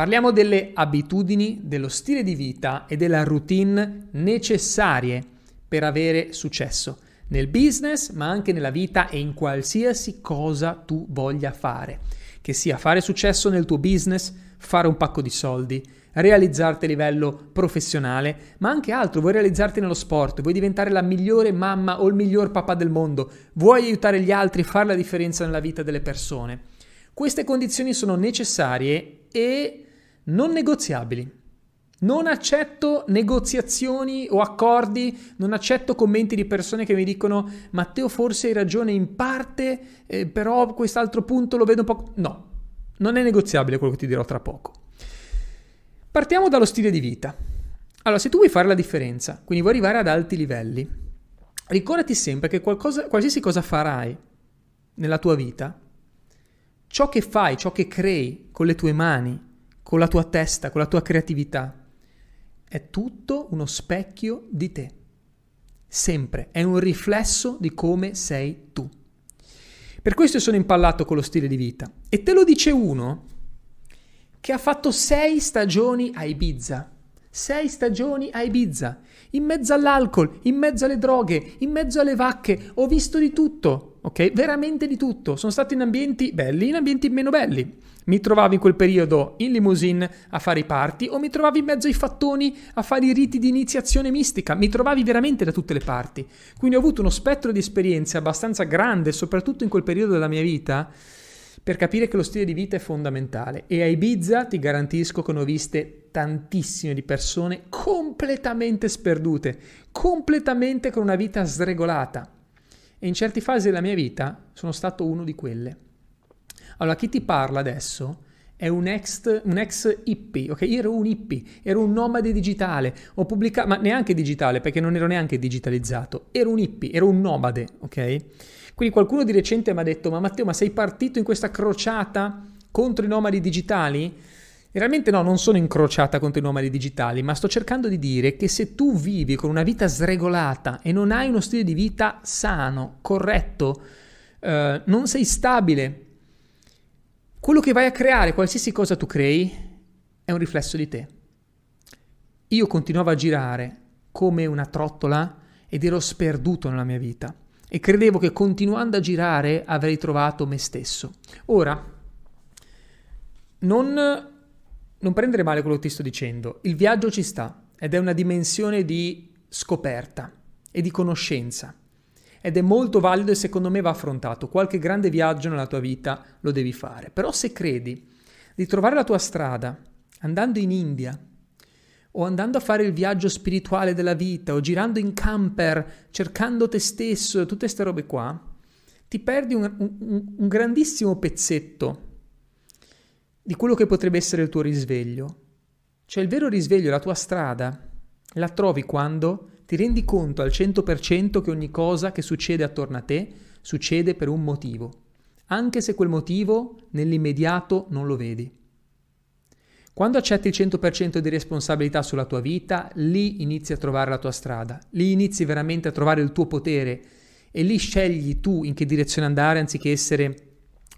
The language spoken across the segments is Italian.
Parliamo delle abitudini, dello stile di vita e della routine necessarie per avere successo nel business, ma anche nella vita e in qualsiasi cosa tu voglia fare. Che sia fare successo nel tuo business, fare un pacco di soldi, realizzarti a livello professionale, ma anche altro, vuoi realizzarti nello sport, vuoi diventare la migliore mamma o il miglior papà del mondo, vuoi aiutare gli altri, fare la differenza nella vita delle persone. Queste condizioni sono necessarie e non negoziabili. Non accetto negoziazioni o accordi, non accetto commenti di persone che mi dicono Matteo forse hai ragione in parte, eh, però quest'altro punto lo vedo un po'... No, non è negoziabile quello che ti dirò tra poco. Partiamo dallo stile di vita. Allora, se tu vuoi fare la differenza, quindi vuoi arrivare ad alti livelli, ricordati sempre che qualcosa, qualsiasi cosa farai nella tua vita, ciò che fai, ciò che crei con le tue mani, con la tua testa, con la tua creatività, è tutto uno specchio di te. Sempre, è un riflesso di come sei tu. Per questo sono impallato con lo stile di vita. E te lo dice uno che ha fatto sei stagioni a Ibiza. Sei stagioni a Ibiza. In mezzo all'alcol, in mezzo alle droghe, in mezzo alle vacche. Ho visto di tutto, ok? Veramente di tutto. Sono stato in ambienti belli, in ambienti meno belli. Mi trovavo in quel periodo in limousine a fare i party o mi trovavi in mezzo ai fattoni a fare i riti di iniziazione mistica, mi trovavi veramente da tutte le parti. Quindi ho avuto uno spettro di esperienze abbastanza grande, soprattutto in quel periodo della mia vita, per capire che lo stile di vita è fondamentale. E a Ibiza ti garantisco che ne ho viste tantissime di persone completamente sperdute, completamente con una vita sregolata. E in certe fasi della mia vita sono stato uno di quelle. Allora, chi ti parla adesso è un ex, un ex hippie, ok? Io ero un hippie, ero un nomade digitale, ho pubblicato, ma neanche digitale perché non ero neanche digitalizzato, ero un hippie, ero un nomade, ok? Quindi qualcuno di recente mi ha detto, ma Matteo, ma sei partito in questa crociata contro i nomadi digitali? Realmente no, non sono incrociata contro i nomadi digitali, ma sto cercando di dire che se tu vivi con una vita sregolata e non hai uno stile di vita sano, corretto, eh, non sei stabile, quello che vai a creare, qualsiasi cosa tu crei, è un riflesso di te. Io continuavo a girare come una trottola ed ero sperduto nella mia vita e credevo che continuando a girare avrei trovato me stesso. Ora, non, non prendere male quello che ti sto dicendo, il viaggio ci sta ed è una dimensione di scoperta e di conoscenza ed è molto valido e secondo me va affrontato. Qualche grande viaggio nella tua vita lo devi fare, però se credi di trovare la tua strada andando in India o andando a fare il viaggio spirituale della vita o girando in camper cercando te stesso tutte queste robe qua, ti perdi un, un, un grandissimo pezzetto di quello che potrebbe essere il tuo risveglio. Cioè il vero risveglio, la tua strada, la trovi quando ti rendi conto al 100% che ogni cosa che succede attorno a te succede per un motivo, anche se quel motivo nell'immediato non lo vedi. Quando accetti il 100% di responsabilità sulla tua vita, lì inizi a trovare la tua strada, lì inizi veramente a trovare il tuo potere e lì scegli tu in che direzione andare anziché essere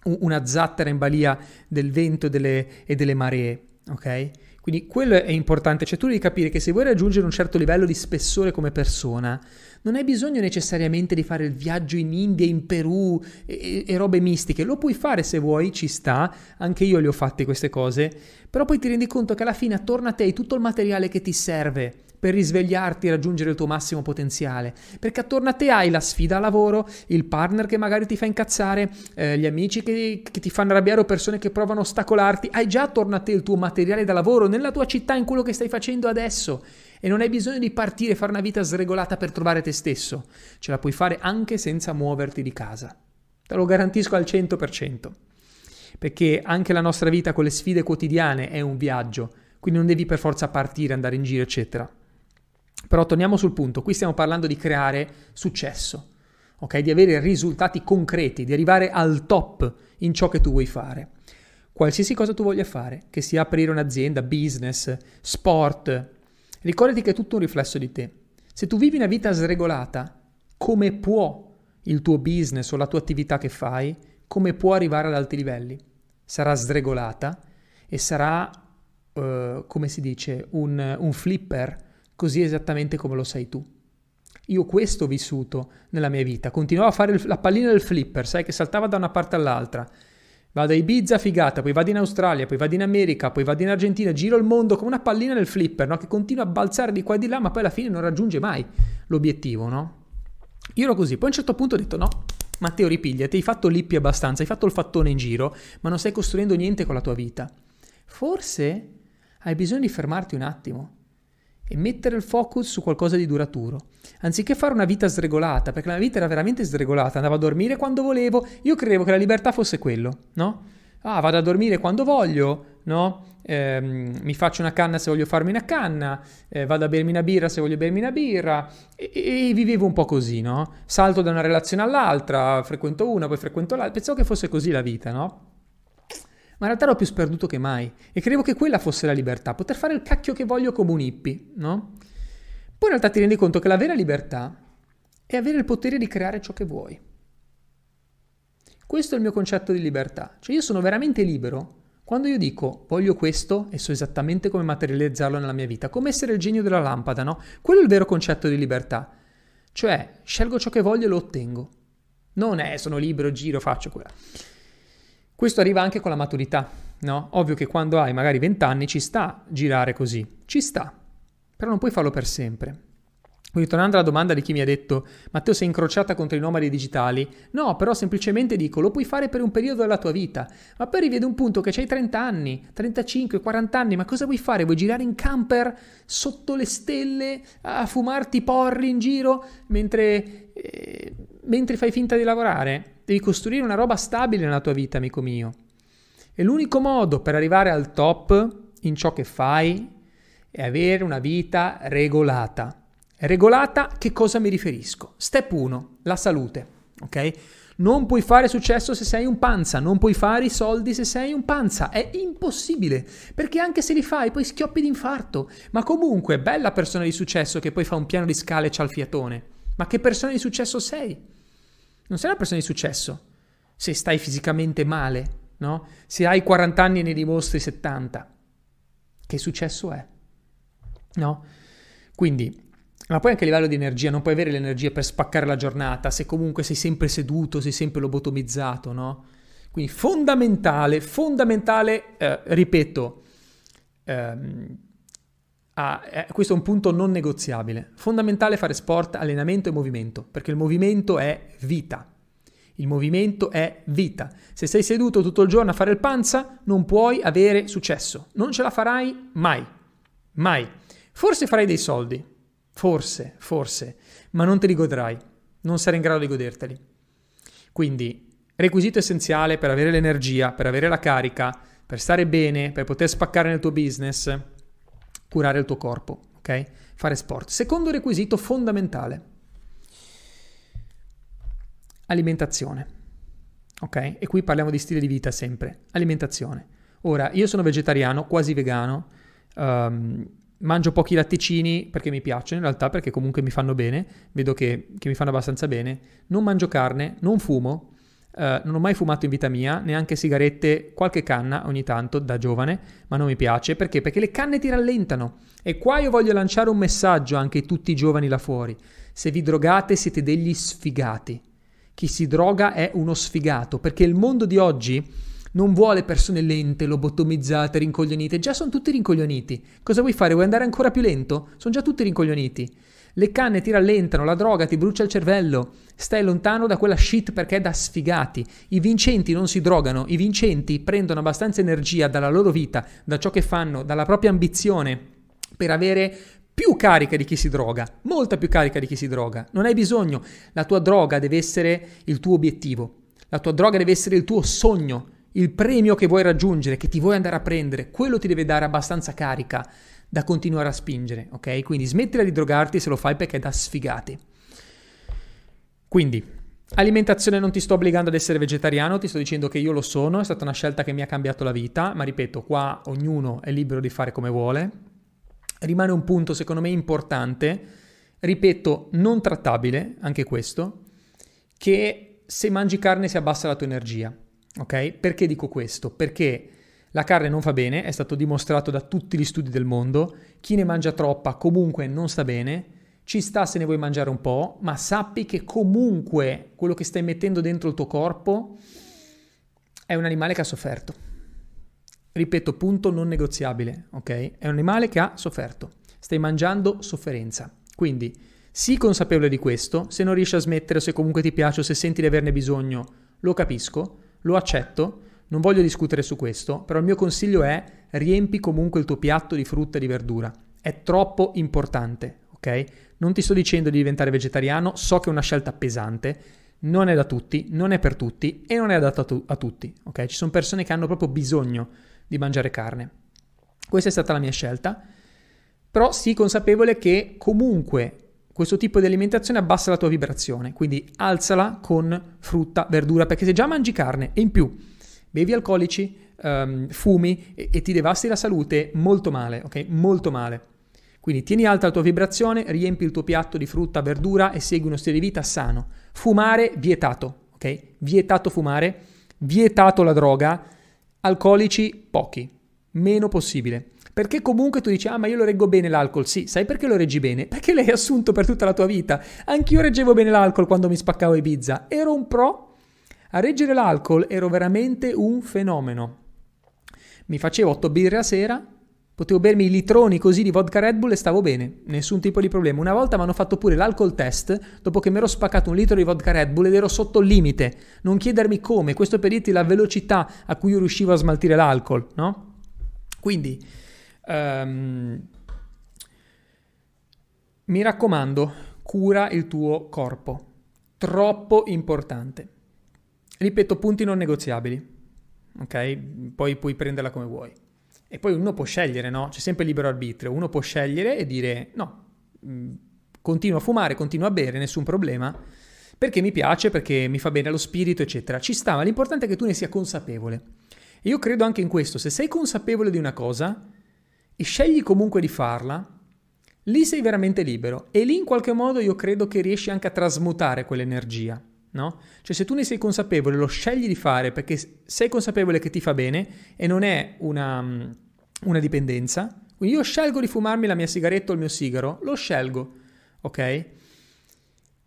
una zattera in balia del vento e delle, e delle maree, ok? Quindi quello è importante, cioè tu devi capire che se vuoi raggiungere un certo livello di spessore come persona, non hai bisogno necessariamente di fare il viaggio in India, in Perù e, e, robe mistiche, lo puoi fare se vuoi, ci sta, anche io le ho fatte queste cose, però poi ti rendi conto che alla fine attorno a te hai tutto il materiale che ti serve per risvegliarti e raggiungere il tuo massimo potenziale. Perché attorno a te hai la sfida a lavoro, il partner che magari ti fa incazzare, eh, gli amici che, che ti fanno arrabbiare o persone che provano a ostacolarti. Hai già attorno a te il tuo materiale da lavoro, nella tua città, in quello che stai facendo adesso. E non hai bisogno di partire e fare una vita sregolata per trovare te stesso. Ce la puoi fare anche senza muoverti di casa. Te lo garantisco al 100%. Perché anche la nostra vita con le sfide quotidiane è un viaggio, quindi non devi per forza partire, andare in giro, eccetera. Però torniamo sul punto, qui stiamo parlando di creare successo, ok? Di avere risultati concreti, di arrivare al top in ciò che tu vuoi fare. Qualsiasi cosa tu voglia fare, che sia aprire un'azienda, business, sport, ricordati che è tutto un riflesso di te. Se tu vivi una vita sregolata, come può il tuo business o la tua attività che fai, come può arrivare ad alti livelli? Sarà sregolata e sarà uh, come si dice, un, un flipper così esattamente come lo sei tu. Io questo ho vissuto nella mia vita, continuavo a fare la pallina del flipper, sai che saltava da una parte all'altra. Vado a Ibiza, figata, poi vado in Australia, poi vado in America, poi vado in Argentina, giro il mondo come una pallina del flipper, no? che continua a balzare di qua e di là, ma poi alla fine non raggiunge mai l'obiettivo, no? Io ero così, poi a un certo punto ho detto no, Matteo ripigliati, hai fatto lippi abbastanza, hai fatto il fattone in giro, ma non stai costruendo niente con la tua vita. Forse hai bisogno di fermarti un attimo e mettere il focus su qualcosa di duraturo. Anziché fare una vita sregolata, perché la mia vita era veramente sregolata, andavo a dormire quando volevo, io credevo che la libertà fosse quello, no? Ah, vado a dormire quando voglio, no? Eh, mi faccio una canna se voglio farmi una canna, eh, vado a bermi una birra se voglio bermi una birra e, e, vivevo un po' così, no? Salto da una relazione all'altra, frequento una, poi frequento l'altra, pensavo che fosse così la vita, no? Ma in realtà ero più sperduto che mai e credevo che quella fosse la libertà, poter fare il cacchio che voglio come un hippie, no? Poi in realtà ti rendi conto che la vera libertà è avere il potere di creare ciò che vuoi. Questo è il mio concetto di libertà, cioè io sono veramente libero quando io dico voglio questo e so esattamente come materializzarlo nella mia vita, come essere il genio della lampada, no? Quello è il vero concetto di libertà. Cioè, scelgo ciò che voglio e lo ottengo. Non è sono libero, giro, faccio quella. Questo arriva anche con la maturità, no? Ovvio che quando hai magari 20 anni ci sta girare così, ci sta, però non puoi farlo per sempre. Quindi tornando alla domanda di chi mi ha detto Matteo sei incrociata contro i nomadi digitali, no, però semplicemente dico lo puoi fare per un periodo della tua vita, ma poi rivede un punto che hai 30 anni, 35, 40 anni, ma cosa vuoi fare? Vuoi girare in camper sotto le stelle a fumarti porri in giro mentre, eh, mentre fai finta di lavorare? Devi costruire una roba stabile nella tua vita, amico mio. E l'unico modo per arrivare al top in ciò che fai è avere una vita regolata. Regolata, che cosa mi riferisco? Step 1, la salute, ok? Non puoi fare successo se sei un panza, non puoi fare i soldi se sei un panza, è impossibile, perché anche se li fai poi schioppi d'infarto. Ma comunque, bella persona di successo che poi fa un piano di scale e c'ha il fiatone. Ma che persona di successo sei? Non sei una persona di successo se stai fisicamente male, no? Se hai 40 anni e ne dimostri 70. Che successo è? No? Quindi, ma poi anche a livello di energia, non puoi avere l'energia per spaccare la giornata se comunque sei sempre seduto, sei sempre lobotomizzato, no? Quindi fondamentale, fondamentale, eh, ripeto, ehm, Ah, eh, questo è un punto non negoziabile. Fondamentale fare sport, allenamento e movimento, perché il movimento è vita. Il movimento è vita. Se sei seduto tutto il giorno a fare il panza, non puoi avere successo. Non ce la farai mai. Mai. Forse farai dei soldi. Forse, forse. Ma non te li godrai. Non sarai in grado di goderteli. Quindi, requisito essenziale per avere l'energia, per avere la carica, per stare bene, per poter spaccare nel tuo business, curare il tuo corpo, ok? Fare sport. Secondo requisito fondamentale. Alimentazione. Ok? E qui parliamo di stile di vita sempre. Alimentazione. Ora, io sono vegetariano, quasi vegano. Um, mangio pochi latticini perché mi piacciono, in realtà perché comunque mi fanno bene, vedo che, che mi fanno abbastanza bene. Non mangio carne, non fumo, Uh, non ho mai fumato in vita mia, neanche sigarette, qualche canna ogni tanto da giovane, ma non mi piace perché? Perché le canne ti rallentano. E qua io voglio lanciare un messaggio anche a tutti i giovani là fuori. Se vi drogate siete degli sfigati. Chi si droga è uno sfigato, perché il mondo di oggi non vuole persone lente, lobotomizzate, rincoglionite. Già sono tutti rincoglioniti. Cosa vuoi fare? Vuoi andare ancora più lento? Sono già tutti rincoglioniti. Le canne ti rallentano, la droga ti brucia il cervello. Stai lontano da quella shit perché è da sfigati. I vincenti non si drogano, i vincenti prendono abbastanza energia dalla loro vita, da ciò che fanno, dalla propria ambizione per avere più carica di chi si droga, molta più carica di chi si droga. Non hai bisogno, la tua droga deve essere il tuo obiettivo, la tua droga deve essere il tuo sogno, il premio che vuoi raggiungere, che ti vuoi andare a prendere, quello ti deve dare abbastanza carica da continuare a spingere, ok? Quindi smettila di drogarti se lo fai perché è da sfigati. Quindi, alimentazione non ti sto obbligando ad essere vegetariano, ti sto dicendo che io lo sono, è stata una scelta che mi ha cambiato la vita, ma ripeto, qua ognuno è libero di fare come vuole. Rimane un punto secondo me importante, ripeto, non trattabile, anche questo, che se mangi carne si abbassa la tua energia, ok? Perché dico questo? Perché La carne non fa bene, è stato dimostrato da tutti gli studi del mondo. Chi ne mangia troppa comunque non sta bene. Ci sta se ne vuoi mangiare un po', ma sappi che comunque quello che stai mettendo dentro il tuo corpo è un animale che ha sofferto. Ripeto, punto non negoziabile, ok? È un animale che ha sofferto. Stai mangiando sofferenza. Quindi sii consapevole di questo, se non riesci a smettere, se comunque ti piace o se senti di averne bisogno, lo capisco, lo accetto, non voglio discutere su questo, però il mio consiglio è riempi comunque il tuo piatto di frutta e di verdura. È troppo importante, ok? Non ti sto dicendo di diventare vegetariano, so che è una scelta pesante, non è da tutti, non è per tutti e non è adatta tu- a tutti, ok? Ci sono persone che hanno proprio bisogno di mangiare carne. Questa è stata la mia scelta, però sii consapevole che comunque questo tipo di alimentazione abbassa la tua vibrazione, quindi alzala con frutta, verdura, perché se già mangi carne e in più bevi alcolici, um, fumi e, e ti devasti la salute, molto male, ok? Molto male. Quindi tieni alta la tua vibrazione, riempi il tuo piatto di frutta, verdura e segui uno stile di vita sano. Fumare vietato, ok? Vietato fumare, vietato la droga, alcolici pochi, meno possibile. Perché comunque tu dici, ah ma io lo reggo bene l'alcol, sì, sai perché lo reggi bene? Perché l'hai assunto per tutta la tua vita. Anch'io reggevo bene l'alcol quando mi spaccavo Ibiza, ero un pro a reggere l'alcol ero veramente un fenomeno. Mi facevo 8 birre a sera, potevo bermi i litroni così di vodka Red Bull e stavo bene, nessun tipo di problema. Una volta mi hanno fatto pure l'alcol test dopo che mi ero spaccato un litro di vodka Red Bull ed ero sotto il limite. Non chiedermi come, questo per dirti la velocità a cui io riuscivo a smaltire l'alcol, no? Quindi, um, mi raccomando, cura il tuo corpo. Troppo importante. Ripeto, punti non negoziabili, ok? Poi puoi prenderla come vuoi. E poi uno può scegliere, no? C'è sempre libero arbitrio. Uno può scegliere e dire no, mm, continuo a fumare, continuo a bere, nessun problema, perché mi piace, perché mi fa bene allo spirito, eccetera. Ci sta, ma l'importante è che tu ne sia consapevole. E io credo anche in questo, se sei consapevole di una cosa e scegli comunque di farla, lì sei veramente libero e lì in qualche modo io credo che riesci anche a trasmutare quell'energia no? Cioè se tu ne sei consapevole, lo scegli di fare perché sei consapevole che ti fa bene e non è una, mm, una dipendenza, quindi io scelgo di fumarmi la mia sigaretta o il mio sigaro, lo scelgo, ok?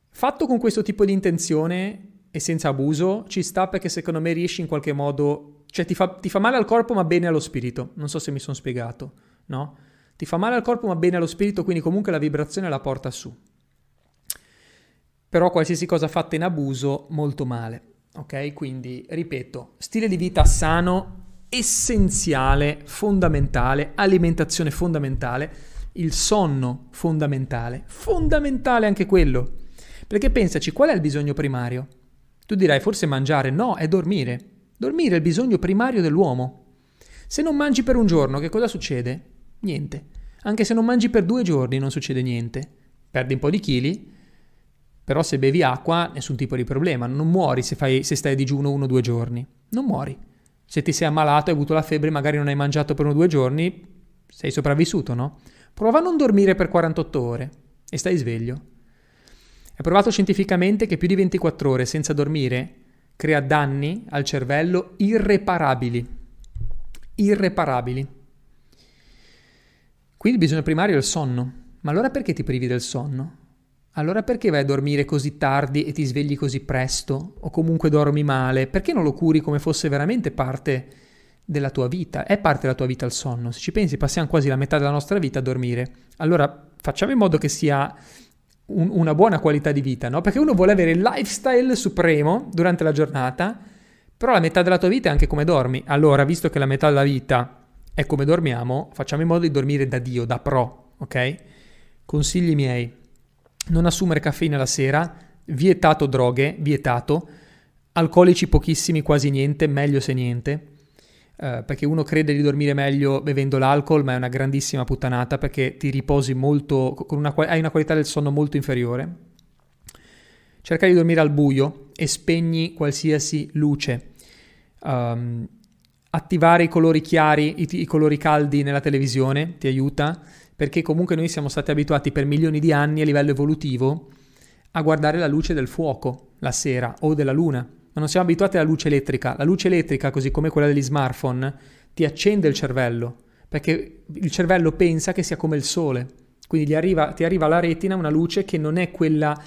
Fatto con questo tipo di intenzione e senza abuso, ci sta perché secondo me riesci in qualche modo, cioè ti fa, ti fa male al corpo ma bene allo spirito, non so se mi sono spiegato, no? Ti fa male al corpo ma bene allo spirito, quindi comunque la vibrazione la porta su però qualsiasi cosa fatta in abuso molto male. Ok? Quindi, ripeto, stile di vita sano, essenziale, fondamentale, alimentazione fondamentale, il sonno fondamentale, fondamentale anche quello. Perché pensaci, qual è il bisogno primario? Tu dirai forse mangiare, no, è dormire. Dormire è il bisogno primario dell'uomo. Se non mangi per un giorno, che cosa succede? Niente. Anche se non mangi per due giorni non succede niente. Perdi un po' di chili, però se bevi acqua, nessun tipo di problema, non muori se, fai, se stai a digiuno uno o due giorni. Non muori. Se ti sei ammalato, hai avuto la febbre, magari non hai mangiato per uno o due giorni, sei sopravvissuto, no? Prova a non dormire per 48 ore e stai sveglio. È provato scientificamente che più di 24 ore senza dormire crea danni al cervello irreparabili. Irreparabili. Quindi il bisogno primario è il sonno. Ma allora perché ti privi del sonno? allora perché vai a dormire così tardi e ti svegli così presto? O comunque dormi male? Perché non lo curi come fosse veramente parte della tua vita? È parte della tua vita il sonno. Se ci pensi, passiamo quasi la metà della nostra vita a dormire. Allora facciamo in modo che sia un, una buona qualità di vita, no? Perché uno vuole avere il lifestyle supremo durante la giornata, però la metà della tua vita è anche come dormi. Allora, visto che la metà della vita è come dormiamo, facciamo in modo di dormire da Dio, da pro, ok? Consigli miei non assumere caffeina la sera, vietato droghe, vietato, alcolici pochissimi, quasi niente, meglio se niente, eh, perché uno crede di dormire meglio bevendo l'alcol, ma è una grandissima puttanata perché ti riposi molto, una, hai una qualità del sonno molto inferiore. Cerca di dormire al buio e spegni qualsiasi luce. Um, attivare i colori chiari, i, i colori caldi nella televisione ti aiuta perché comunque noi siamo stati abituati per milioni di anni a livello evolutivo a guardare la luce del fuoco la sera o della luna, ma non siamo abituati alla luce elettrica. La luce elettrica, così come quella degli smartphone, ti accende il cervello, perché il cervello pensa che sia come il sole. Quindi arriva, ti arriva alla retina una luce che non è quella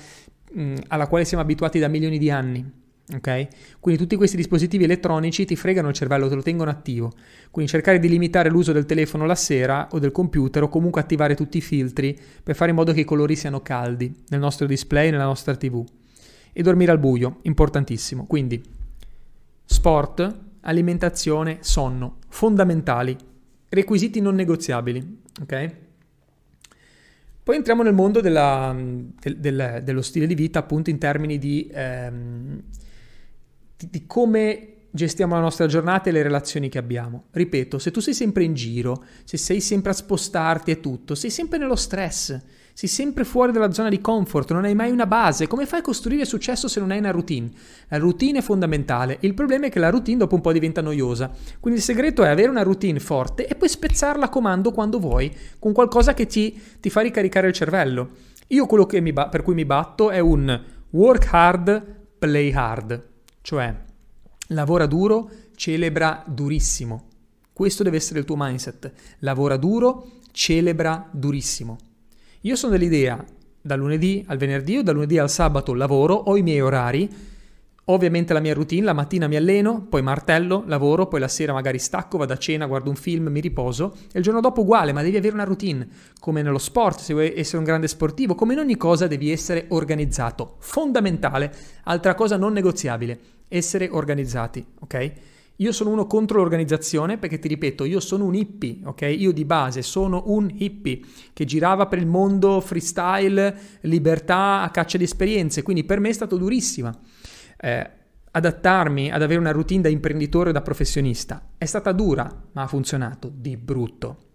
mh, alla quale siamo abituati da milioni di anni. Ok? Quindi tutti questi dispositivi elettronici ti fregano il cervello, te lo tengono attivo. Quindi cercare di limitare l'uso del telefono la sera o del computer o comunque attivare tutti i filtri per fare in modo che i colori siano caldi nel nostro display, nella nostra TV. E dormire al buio, importantissimo. Quindi sport, alimentazione, sonno, fondamentali, requisiti non negoziabili. Ok? Poi entriamo nel mondo della, del, del, dello stile di vita, appunto in termini di, ehm, di, come gestiamo la nostra giornata e le relazioni che abbiamo. Ripeto, se tu sei sempre in giro, se sei sempre a spostarti e tutto, sei sempre nello stress sei sempre fuori dalla zona di comfort, non hai mai una base. Come fai a costruire successo se non hai una routine? La routine è fondamentale. Il problema è che la routine dopo un po' diventa noiosa. Quindi il segreto è avere una routine forte e poi spezzarla a comando quando vuoi, con qualcosa che ti, ti fa ricaricare il cervello. Io quello ba- per cui mi batto è un work hard, play hard. Cioè, lavora duro, celebra durissimo. Questo deve essere il tuo mindset. Lavora duro, celebra durissimo. Io sono dell'idea, da lunedì al venerdì o da lunedì al sabato lavoro, ho i miei orari, ovviamente la mia routine, la mattina mi alleno, poi martello, lavoro, poi la sera magari stacco, vado a cena, guardo un film, mi riposo e il giorno dopo uguale, ma devi avere una routine, come nello sport, se vuoi essere un grande sportivo, come in ogni cosa devi essere organizzato, fondamentale, altra cosa non negoziabile, essere organizzati, ok? Io sono uno contro l'organizzazione perché ti ripeto, io sono un hippie, ok? Io di base sono un hippie che girava per il mondo freestyle, libertà, a caccia di esperienze, quindi per me è stato durissima. Eh, adattarmi ad avere una routine da imprenditore o da professionista è stata dura, ma ha funzionato di brutto.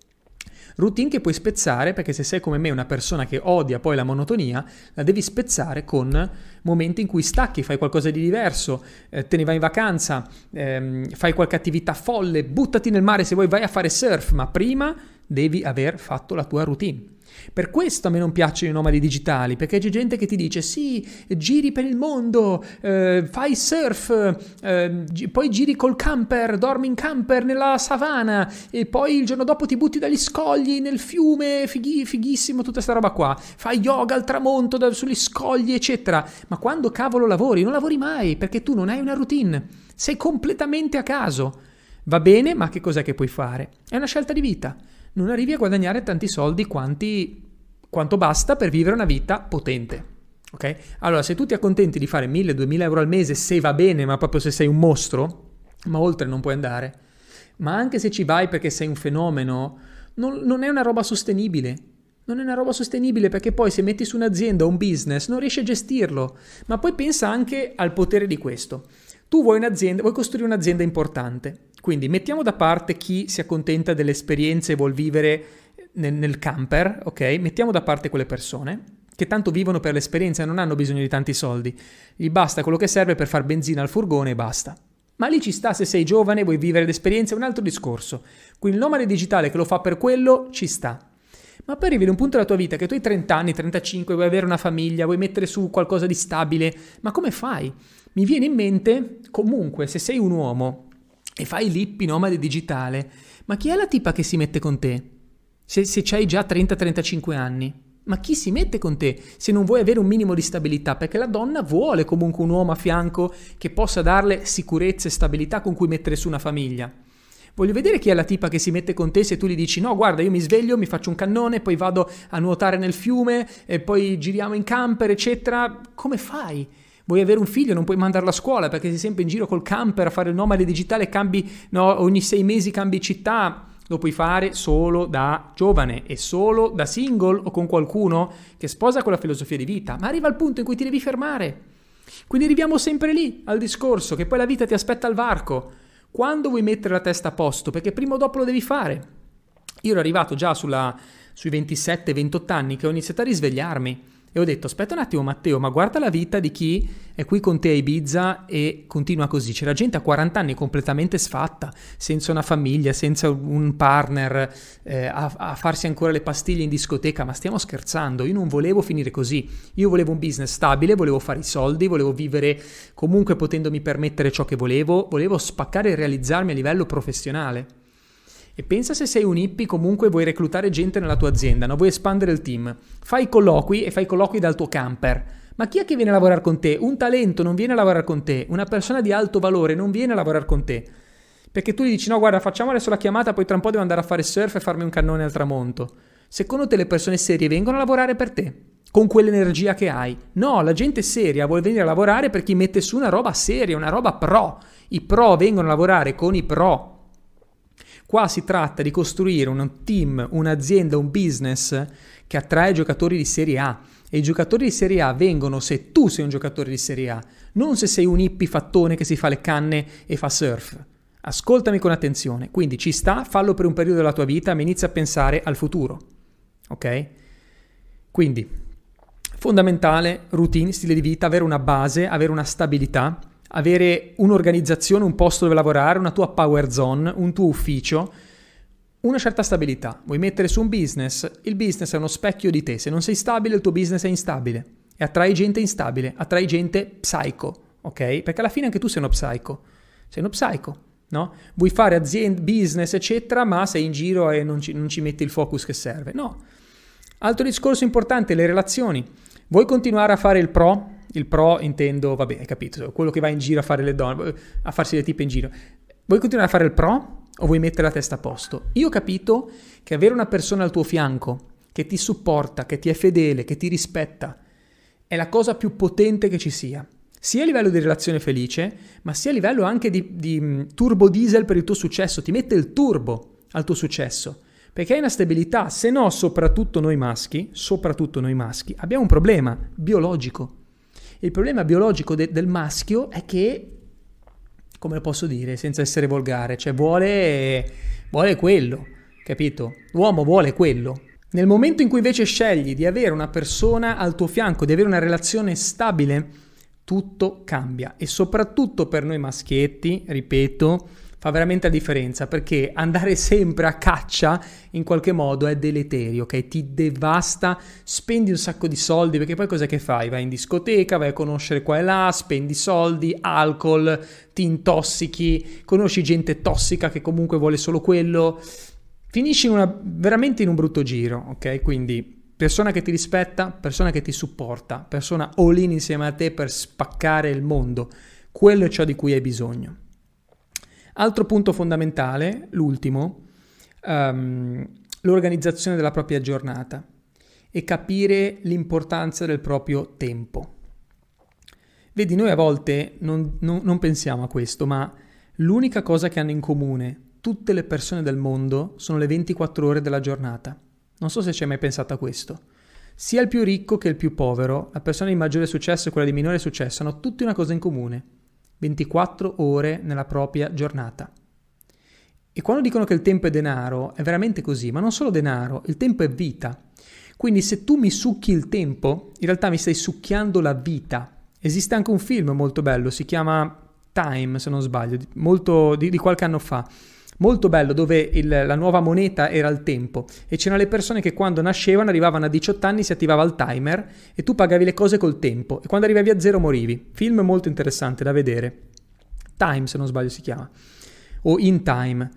Routine che puoi spezzare perché se sei come me una persona che odia poi la monotonia, la devi spezzare con momenti in cui stacchi, fai qualcosa di diverso, eh, te ne vai in vacanza, ehm, fai qualche attività folle, buttati nel mare se vuoi, vai a fare surf, ma prima devi aver fatto la tua routine. Per questo a me non piacciono i nomadi digitali, perché c'è gente che ti dice sì, giri per il mondo, eh, fai surf, eh, gi- poi giri col camper, dormi in camper nella savana e poi il giorno dopo ti butti dagli scogli nel fiume, fighi- fighissimo tutta questa roba qua, fai yoga al tramonto da- sugli scogli eccetera, ma quando cavolo lavori? Non lavori mai perché tu non hai una routine, sei completamente a caso. Va bene, ma che cos'è che puoi fare? È una scelta di vita non arrivi a guadagnare tanti soldi quanti, quanto basta per vivere una vita potente. Ok? Allora, se tu ti accontenti di fare 1000-2000 euro al mese, se va bene, ma proprio se sei un mostro, ma oltre non puoi andare, ma anche se ci vai perché sei un fenomeno, non, non è una roba sostenibile. Non è una roba sostenibile perché poi se metti su un'azienda o un business non riesci a gestirlo. Ma poi pensa anche al potere di questo. Tu vuoi vuoi costruire un'azienda importante. Quindi mettiamo da parte chi si accontenta delle esperienze e vuol vivere nel, nel camper, ok? Mettiamo da parte quelle persone che tanto vivono per l'esperienza e non hanno bisogno di tanti soldi. Gli basta quello che serve per far benzina al furgone e basta. Ma lì ci sta se sei giovane, vuoi vivere l'esperienza, è un altro discorso. Quindi il nomade digitale che lo fa per quello ci sta. Ma poi arrivi ad un punto della tua vita che tu hai 30 anni, 35, vuoi avere una famiglia, vuoi mettere su qualcosa di stabile, ma come fai? Mi viene in mente, comunque, se sei un uomo e fai l'hippi nomade digitale, ma chi è la tipa che si mette con te? Se, se hai già 30-35 anni. Ma chi si mette con te se non vuoi avere un minimo di stabilità? Perché la donna vuole comunque un uomo a fianco che possa darle sicurezza e stabilità con cui mettere su una famiglia. Voglio vedere chi è la tipa che si mette con te se tu gli dici no, guarda, io mi sveglio, mi faccio un cannone, poi vado a nuotare nel fiume e poi giriamo in camper, eccetera. Come fai? Vuoi avere un figlio, non puoi mandarlo a scuola perché sei sempre in giro col camper a fare il nomade digitale, cambi, no, ogni sei mesi cambi città. Lo puoi fare solo da giovane e solo da single o con qualcuno che sposa quella filosofia di vita, ma arriva al punto in cui ti devi fermare. Quindi arriviamo sempre lì al discorso che poi la vita ti aspetta al varco. Quando vuoi mettere la testa a posto? Perché prima o dopo lo devi fare. Io ero arrivato già sulla, sui 27-28 anni che ho iniziato a risvegliarmi e ho detto, aspetta un attimo Matteo, ma guarda la vita di chi è qui con te a Ibiza e continua così. C'era gente a 40 anni completamente sfatta, senza una famiglia, senza un partner, eh, a, a, farsi ancora le pastiglie in discoteca, ma stiamo scherzando, io non volevo finire così. Io volevo un business stabile, volevo fare i soldi, volevo vivere comunque potendomi permettere ciò che volevo, volevo spaccare e realizzarmi a livello professionale. E pensa se sei un hippie comunque vuoi reclutare gente nella tua azienda, no? vuoi espandere il team. Fai colloqui e fai colloqui dal tuo camper. Ma chi è che viene a lavorare con te? Un talento non viene a lavorare con te, una persona di alto valore non viene a lavorare con te. Perché tu gli dici no guarda facciamo adesso la chiamata, poi tra un po' devo andare a fare surf e farmi un cannone al tramonto. Secondo te le persone serie vengono a lavorare per te? Con quell'energia che hai? No, la gente seria vuole venire a lavorare per chi mette su una roba seria, una roba pro. I pro vengono a lavorare con i pro. Qua si tratta di costruire un team, un'azienda, un business che attrae giocatori di Serie A. E i giocatori di Serie A vengono se tu sei un giocatore di Serie A, non se sei un hippie fattone che si fa le canne e fa surf. Ascoltami con attenzione. Quindi ci sta, fallo per un periodo della tua vita, ma inizia a pensare al futuro. Ok? Quindi, fondamentale, routine, stile di vita, avere una base, avere una stabilità avere un'organizzazione, un posto dove lavorare, una tua power zone, un tuo ufficio, una certa stabilità. Vuoi mettere su un business? Il business è uno specchio di te. Se non sei stabile, il tuo business è instabile. E attrai gente instabile, attrai gente psycho, ok? Perché alla fine anche tu sei uno psycho. Sei uno psycho, no? Vuoi fare azienda, business, eccetera, ma sei in giro e non ci, non ci metti il focus che serve. No. Altro discorso importante, le relazioni. Vuoi continuare a fare il pro? Il pro intendo, vabbè, hai capito, quello che va in giro a fare le donne, a farsi le tipe in giro. Vuoi continuare a fare il pro o vuoi mettere la testa a posto? Io ho capito che avere una persona al tuo fianco che ti supporta, che ti è fedele, che ti rispetta, è la cosa più potente che ci sia. Sia a livello di relazione felice, ma sia a livello anche di, di mm, turbo diesel per il tuo successo. Ti mette il turbo al tuo successo perché hai una stabilità, se no soprattutto noi maschi, soprattutto noi maschi, abbiamo un problema biologico. Il problema biologico de- del maschio è che, come lo posso dire senza essere volgare, cioè vuole, vuole quello, capito? L'uomo vuole quello. Nel momento in cui invece scegli di avere una persona al tuo fianco, di avere una relazione stabile, tutto cambia. E soprattutto per noi maschietti, ripeto, fa veramente la differenza perché andare sempre a caccia in qualche modo è deleterio, ok? Ti devasta, spendi un sacco di soldi perché poi cosa che fai? Vai in discoteca, vai a conoscere qua e là, spendi soldi, alcol, ti intossichi, conosci gente tossica che comunque vuole solo quello, finisci in una, veramente in un brutto giro, ok? Quindi persona che ti rispetta, persona che ti supporta, persona all in insieme a te per spaccare il mondo, quello è ciò di cui hai bisogno. Altro punto fondamentale, l'ultimo, um, l'organizzazione della propria giornata e capire l'importanza del proprio tempo. Vedi, noi a volte non, non, non pensiamo a questo, ma l'unica cosa che hanno in comune tutte le persone del mondo sono le 24 ore della giornata. Non so se ci hai mai pensato a questo. Sia il più ricco che il più povero, la persona di maggiore successo e quella di minore successo hanno tutti una cosa in comune 24 ore nella propria giornata. E quando dicono che il tempo è denaro, è veramente così, ma non solo denaro, il tempo è vita. Quindi se tu mi succhi il tempo, in realtà mi stai succhiando la vita. Esiste anche un film molto bello, si chiama Time, se non sbaglio, molto, di, di qualche anno fa molto bello dove il, la nuova moneta era il tempo e c'erano le persone che quando nascevano arrivavano a 18 anni si attivava il timer e tu pagavi le cose col tempo e quando arrivavi a zero morivi. Film molto interessante da vedere. Time se non sbaglio si chiama o In Time,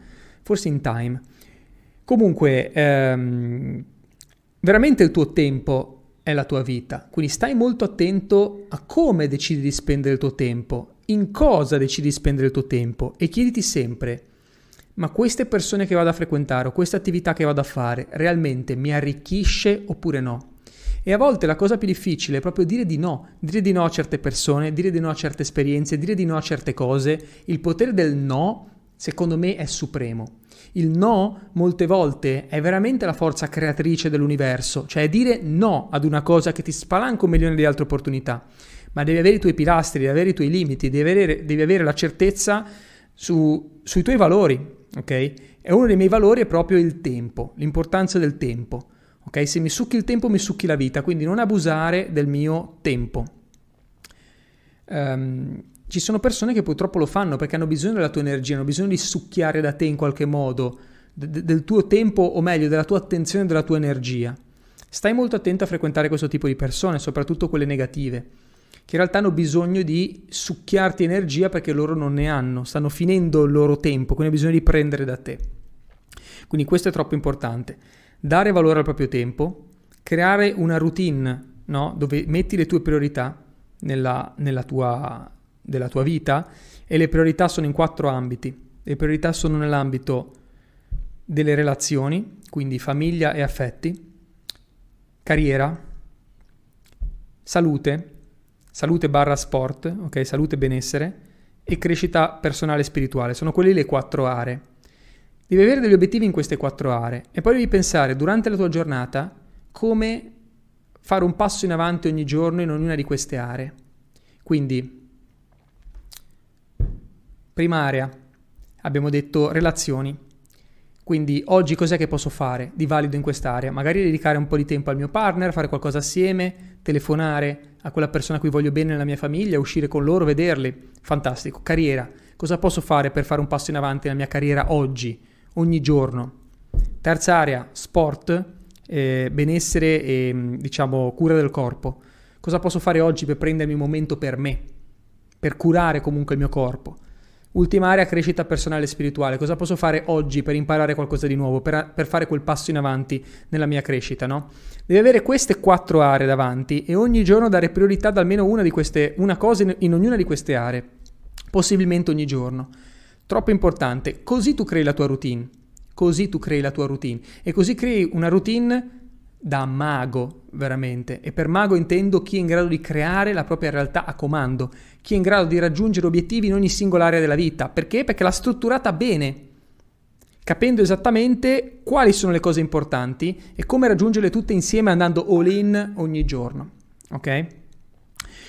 forse In Time. Comunque ehm, veramente il tuo tempo è la tua vita, quindi stai molto attento a come decidi di spendere il tuo tempo, in cosa decidi di spendere il tuo tempo e chiediti sempre ma queste persone che vado a frequentare o questa attività che vado a fare realmente mi arricchisce oppure no? E a volte la cosa più difficile è proprio dire di no, dire di no a certe persone, dire di no a certe esperienze, dire di no a certe cose. Il potere del no, secondo me, è supremo. Il no, molte volte, è veramente la forza creatrice dell'universo, cioè dire no ad una cosa che ti spalanca un milione di altre opportunità. Ma devi avere i tuoi pilastri, devi avere i tuoi limiti, devi avere, devi avere la certezza su, sui tuoi valori, ok? E uno dei miei valori è proprio il tempo, l'importanza del tempo, ok? Se mi succhi il tempo mi succhi la vita, quindi non abusare del mio tempo. Um, ci sono persone che purtroppo lo fanno perché hanno bisogno della tua energia, hanno bisogno di succhiare da te in qualche modo, de- del tuo tempo o meglio della tua attenzione e della tua energia. Stai molto attento a frequentare questo tipo di persone, soprattutto quelle negative che in realtà hanno bisogno di succhiarti energia perché loro non ne hanno, stanno finendo il loro tempo, quindi hanno bisogno di prendere da te. Quindi questo è troppo importante. Dare valore al proprio tempo, creare una routine no? dove metti le tue priorità nella, nella tua, della tua vita e le priorità sono in quattro ambiti. Le priorità sono nell'ambito delle relazioni, quindi famiglia e affetti, carriera, salute, salute barra sport, ok? Salute benessere e crescita personale e spirituale. Sono quelle le quattro aree. Devi avere degli obiettivi in queste quattro aree e poi devi pensare durante la tua giornata come fare un passo in avanti ogni giorno in ognuna di queste aree. Quindi, prima area, abbiamo detto relazioni. Quindi oggi cos'è che posso fare di valido in quest'area? Magari dedicare un po' di tempo al mio partner, fare qualcosa assieme, telefonare a quella persona a cui voglio bene nella mia famiglia, uscire con loro, vederli. Fantastico. Carriera. Cosa posso fare per fare un passo in avanti nella mia carriera oggi, ogni giorno? Terza area, sport, eh, benessere e diciamo cura del corpo. Cosa posso fare oggi per prendermi un momento per me, per curare comunque il mio corpo? Ultima area, crescita personale e spirituale. Cosa posso fare oggi per imparare qualcosa di nuovo, per, per fare quel passo in avanti nella mia crescita, no? Devi avere queste quattro aree davanti e ogni giorno dare priorità ad almeno una di queste, una cosa in, in ognuna di queste aree, possibilmente ogni giorno. Troppo importante. Così tu crei la tua routine. Così tu crei la tua routine. E così crei una routine da mago, veramente. E per mago intendo chi è in grado di creare la propria realtà a comando, chi è in grado di raggiungere obiettivi in ogni singola area della vita. Perché? Perché l'ha strutturata bene, capendo esattamente quali sono le cose importanti e come raggiungerle tutte insieme andando all in ogni giorno. Ok?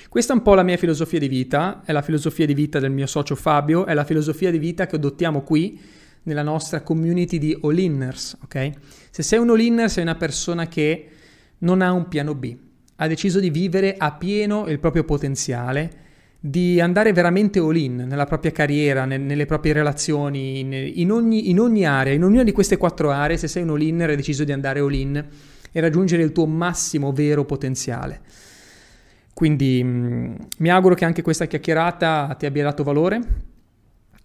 Questa è un po' la mia filosofia di vita, è la filosofia di vita del mio socio Fabio, è la filosofia di vita che adottiamo qui nella nostra community di all-inners, ok? Se sei un all-inner sei una persona che non ha un piano B, ha deciso di vivere a pieno il proprio potenziale, di andare veramente all-in nella propria carriera, ne, nelle proprie relazioni, in, in, ogni, in, ogni, area, in ognuna di queste quattro aree, se sei un all-inner hai deciso di andare all-in e raggiungere il tuo massimo vero potenziale. Quindi mh, mm, mi auguro che anche questa chiacchierata ti abbia dato valore,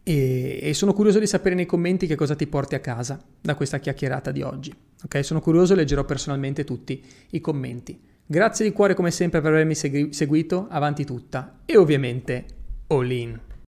e, e, sono curioso di sapere nei commenti che cosa ti porti a casa da questa chiacchierata di oggi. Ok, sono curioso e leggerò personalmente tutti i commenti. Grazie di cuore come sempre per avermi segui- seguito, avanti tutta e ovviamente all in.